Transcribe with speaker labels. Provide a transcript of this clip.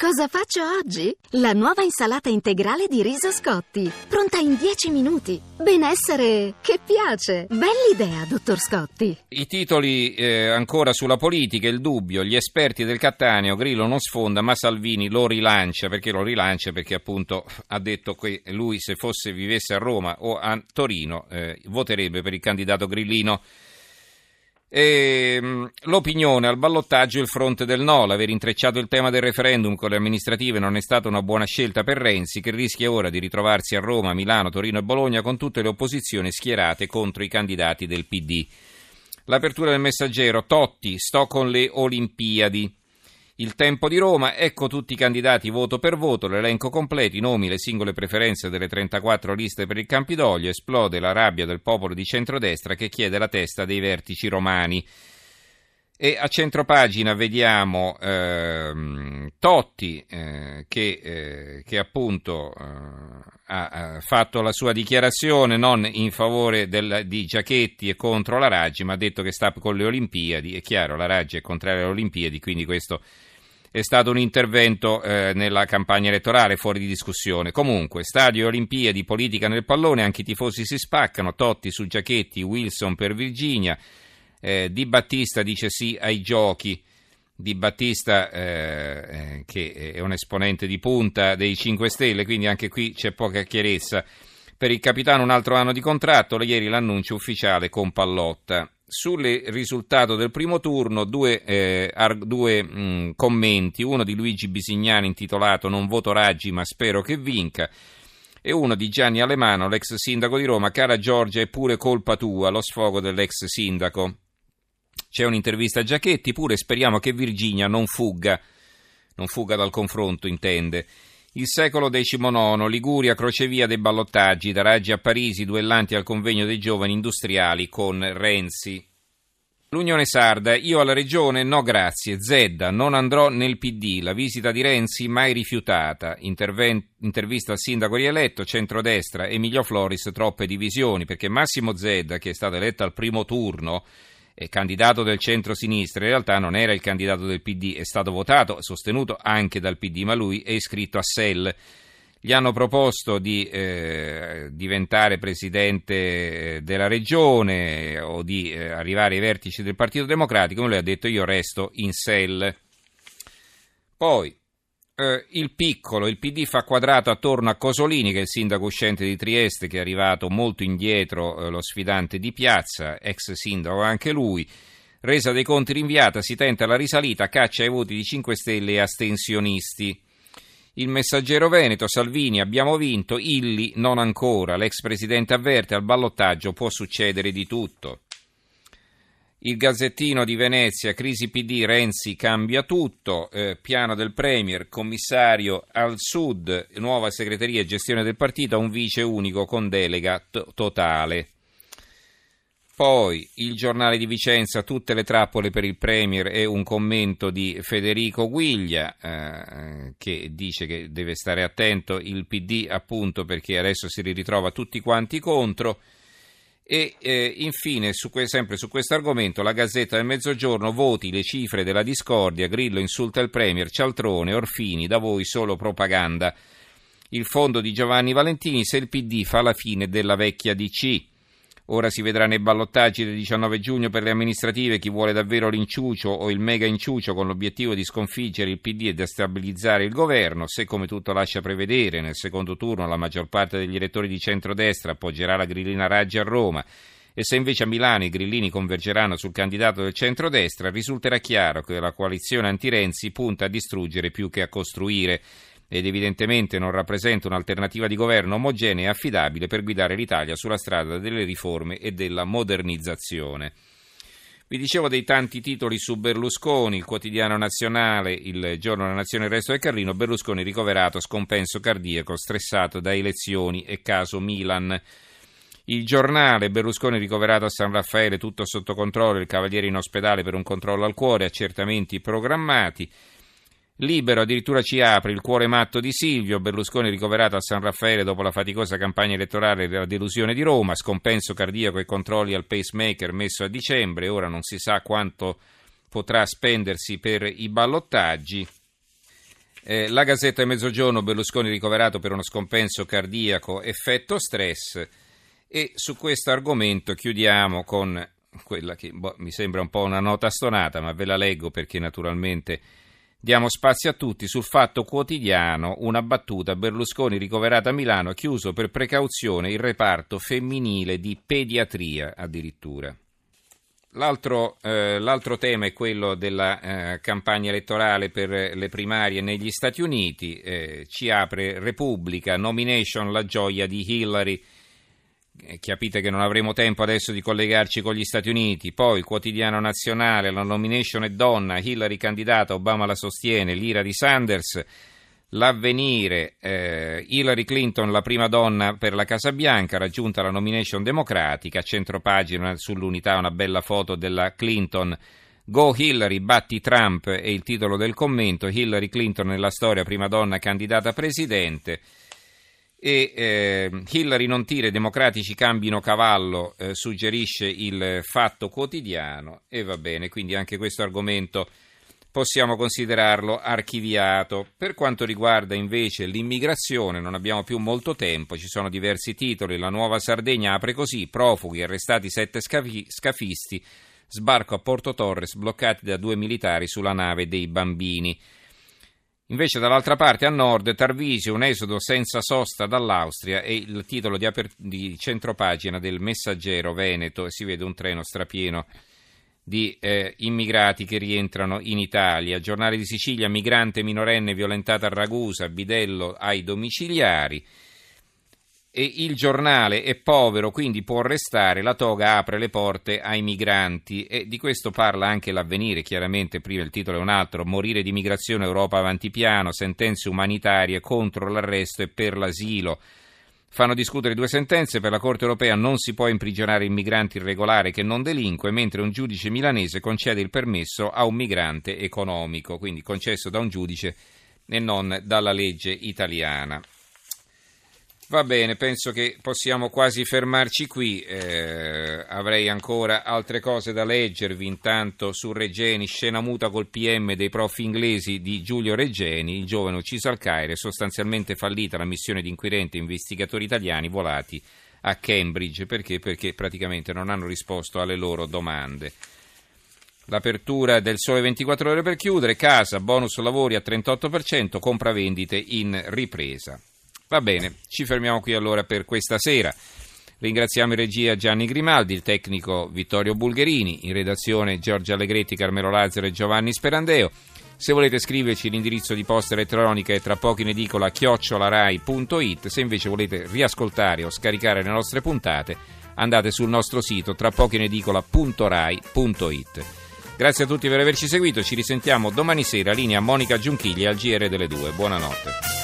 Speaker 1: Cosa faccio oggi? La nuova insalata integrale di riso Scotti, pronta in 10 minuti. Benessere che piace. Bell'idea, dottor Scotti.
Speaker 2: I titoli eh, ancora sulla politica, il dubbio, gli esperti del Cattaneo, Grillo non sfonda, ma Salvini lo rilancia. Perché lo rilancia? Perché appunto ha detto che lui se fosse vivesse a Roma o a Torino eh, voterebbe per il candidato grillino. E, ehm, l'opinione al ballottaggio il fronte del no, l'aver intrecciato il tema del referendum con le amministrative non è stata una buona scelta per Renzi che rischia ora di ritrovarsi a Roma, Milano, Torino e Bologna con tutte le opposizioni schierate contro i candidati del PD. L'apertura del messaggero Totti, sto con le Olimpiadi. Il tempo di Roma, ecco tutti i candidati voto per voto, l'elenco completo, i nomi, le singole preferenze delle 34 liste per il Campidoglio, esplode la rabbia del popolo di centrodestra che chiede la testa dei vertici romani. E a centropagina vediamo ehm, Totti eh, che, eh, che, appunto eh, ha, ha, fatto la sua dichiarazione non in favore del, di Giachetti e contro la Raggi, ma ha detto che sta con le Olimpiadi. È chiaro, la Raggi è contraria alle Olimpiadi, quindi questo è stato un intervento eh, nella campagna elettorale fuori di discussione. Comunque, stadio Olimpiadi, politica nel pallone, anche i tifosi si spaccano, Totti su Giachetti, Wilson per Virginia, eh, Di Battista dice sì ai giochi. Di Battista, eh, eh che è un esponente di punta dei 5 Stelle, quindi anche qui c'è poca chiarezza. Per il capitano un altro anno di contratto, ieri l'annuncio ufficiale con Pallotta sul risultato del primo turno due, eh, due mh, mm, commenti, uno di Luigi Bisignani intitolato Non voto Raggi ma spero che vinca e uno di Gianni Alemano, l'ex sindaco di Roma, cara Giorgia è pure colpa tua, lo sfogo dell'ex sindaco. C'è un'intervista a Giachetti, pure speriamo che Virginia non fugga, non fugga dal confronto, intende. Il secolo XIX, Liguria, crocevia dei ballottaggi, da Raggi a Parisi, duellanti al convegno dei giovani industriali con Renzi. L'Unione Sarda, io alla Regione no grazie, Zedda, non andrò nel PD, la visita di Renzi mai rifiutata, Interven- intervista al sindaco rieletto, centrodestra, Emilio Floris, troppe divisioni, perché Massimo Zedda, che è stato eletto al primo turno, candidato del centro-sinistra, in realtà non era il candidato del PD, è stato votato, sostenuto anche dal PD, ma lui è iscritto a SEL. Gli hanno proposto di eh, diventare presidente della regione o di eh, arrivare ai vertici del Partito Democratico, ma lui ha detto io resto in SEL. Poi eh, il piccolo, il PD fa quadrato attorno a Cosolini, che è il sindaco uscente di Trieste, che è arrivato molto indietro, eh, lo sfidante di piazza, ex sindaco anche lui. Resa dei conti rinviata, si tenta la risalita, caccia ai voti di 5 Stelle e astensionisti. Il messaggero Veneto, Salvini, abbiamo vinto, Illi non ancora. L'ex presidente avverte al ballottaggio può succedere di tutto. Il Gazzettino di Venezia, crisi PD, Renzi cambia tutto, eh, piano del Premier, commissario al Sud, nuova segreteria e gestione del partito, un vice unico con delega t- totale. Poi il giornale di Vicenza, tutte le trappole per il Premier e un commento di Federico Guiglia eh, che dice che deve stare attento il PD appunto perché adesso si ritrova tutti quanti contro. E eh, infine, su que- sempre su questo argomento, la Gazzetta del Mezzogiorno voti le cifre della discordia, Grillo insulta il Premier, Cialtrone, Orfini, da voi solo propaganda. Il fondo di Giovanni Valentini, se il PD fa la fine della vecchia DC. Ora si vedrà nei ballottaggi del 19 giugno per le amministrative chi vuole davvero l'inciucio o il mega inciucio con l'obiettivo di sconfiggere il PD e destabilizzare il governo. Se, come tutto lascia prevedere, nel secondo turno la maggior parte degli elettori di centrodestra appoggerà la grillina Raggi a Roma e se invece a Milano i grillini convergeranno sul candidato del centrodestra, risulterà chiaro che la coalizione anti-Renzi punta a distruggere più che a costruire ed evidentemente non rappresenta un'alternativa di governo omogenea e affidabile per guidare l'Italia sulla strada delle riforme e della modernizzazione. Vi dicevo dei tanti titoli su Berlusconi, il quotidiano nazionale, il giorno della nazione, il resto del Carlino, Berlusconi ricoverato, scompenso cardiaco, stressato da elezioni e caso Milan. Il giornale, Berlusconi ricoverato a San Raffaele, tutto sotto controllo, il cavaliere in ospedale per un controllo al cuore, accertamenti programmati. Libero addirittura ci apre il cuore matto di Silvio, Berlusconi ricoverato a San Raffaele dopo la faticosa campagna elettorale della delusione di Roma, scompenso cardiaco e controlli al pacemaker messo a dicembre, ora non si sa quanto potrà spendersi per i ballottaggi. Eh, la Gazzetta di Mezzogiorno, Berlusconi ricoverato per uno scompenso cardiaco, effetto stress. E su questo argomento chiudiamo con quella che boh, mi sembra un po' una nota stonata, ma ve la leggo perché naturalmente diamo spazio a tutti. Sul fatto quotidiano, una battuta, Berlusconi ricoverato a Milano, chiuso per precauzione il reparto femminile di pediatria addirittura. L'altro, eh, l'altro, tema è quello della eh, campagna elettorale per le primarie negli Stati Uniti. Eh, ci apre Repubblica, nomination, la gioia di Hillary. Eh, capite che non avremo tempo adesso di collegarci con gli Stati Uniti. Poi, quotidiano nazionale, la nomination è donna, Hillary candidata, Obama la sostiene, l'ira di Sanders. L'avvenire, eh, Hillary Clinton, la prima donna per la Casa Bianca, raggiunta la nomination democratica, a centropagina sull'unità una bella foto della Clinton. Go Hillary, batti Trump è il titolo del commento. Hillary Clinton nella storia, prima donna candidata a presidente. E eh, Hillary non tira, i democratici cambino cavallo, eh, suggerisce il fatto quotidiano. E va bene, quindi anche questo argomento possiamo considerarlo archiviato. Per quanto riguarda invece l'immigrazione, non abbiamo più molto tempo, ci sono diversi titoli. La nuova Sardegna apre così: profughi, arrestati sette scafi- scafisti, sbarco a Porto Torres, bloccati da due militari sulla nave dei bambini. Invece dall'altra parte a nord Tarvisio, un esodo senza sosta dall'Austria è il titolo di, aper- di centropagina del Messaggero Veneto si vede un treno strapieno di eh, immigrati che rientrano in Italia. Giornale di Sicilia, migrante minorenne violentata a Ragusa, bidello ai domiciliari. E il giornale è povero, quindi può restare, la toga apre le porte ai migranti e di questo parla anche l'avvenire, chiaramente prima il titolo è un altro, morire di migrazione Europa avanti piano, sentenze umanitarie contro l'arresto e per l'asilo fanno discutere due sentenze. Per la Corte europea non si può imprigionare il migrante irregolare che non delinque, mentre un giudice milanese concede il permesso a un migrante economico, quindi concesso da un giudice e non dalla legge italiana. Va bene, penso che possiamo quasi fermarci qui. Eh, avrei ancora altre cose da leggervi. Intanto su Regeni, scena muta col PM dei prof inglesi di Giulio Regeni, il giovane ucciso al Caire, sostanzialmente fallita la missione di inquirenti e investigatori italiani volati a Cambridge. Perché? Perché praticamente non hanno risposto alle loro domande. L'apertura del sole 24 ore per chiudere, casa, bonus lavori a 38%, compravendite in ripresa. Va bene, ci fermiamo qui allora per questa sera. Ringraziamo in regia Gianni Grimaldi, il tecnico Vittorio Bulgherini, in redazione Giorgio Allegretti, Carmelo Lazzaro e Giovanni Sperandeo. Se volete scriverci l'indirizzo di posta elettronica è tra poco in edicola chiocciolarai.it. Se invece volete riascoltare o scaricare le nostre puntate, andate sul nostro sito tra poco in edicola.rai.it. Grazie a tutti per averci seguito, ci risentiamo domani sera, linea Monica Giunchiglia al GR delle 2. Buonanotte.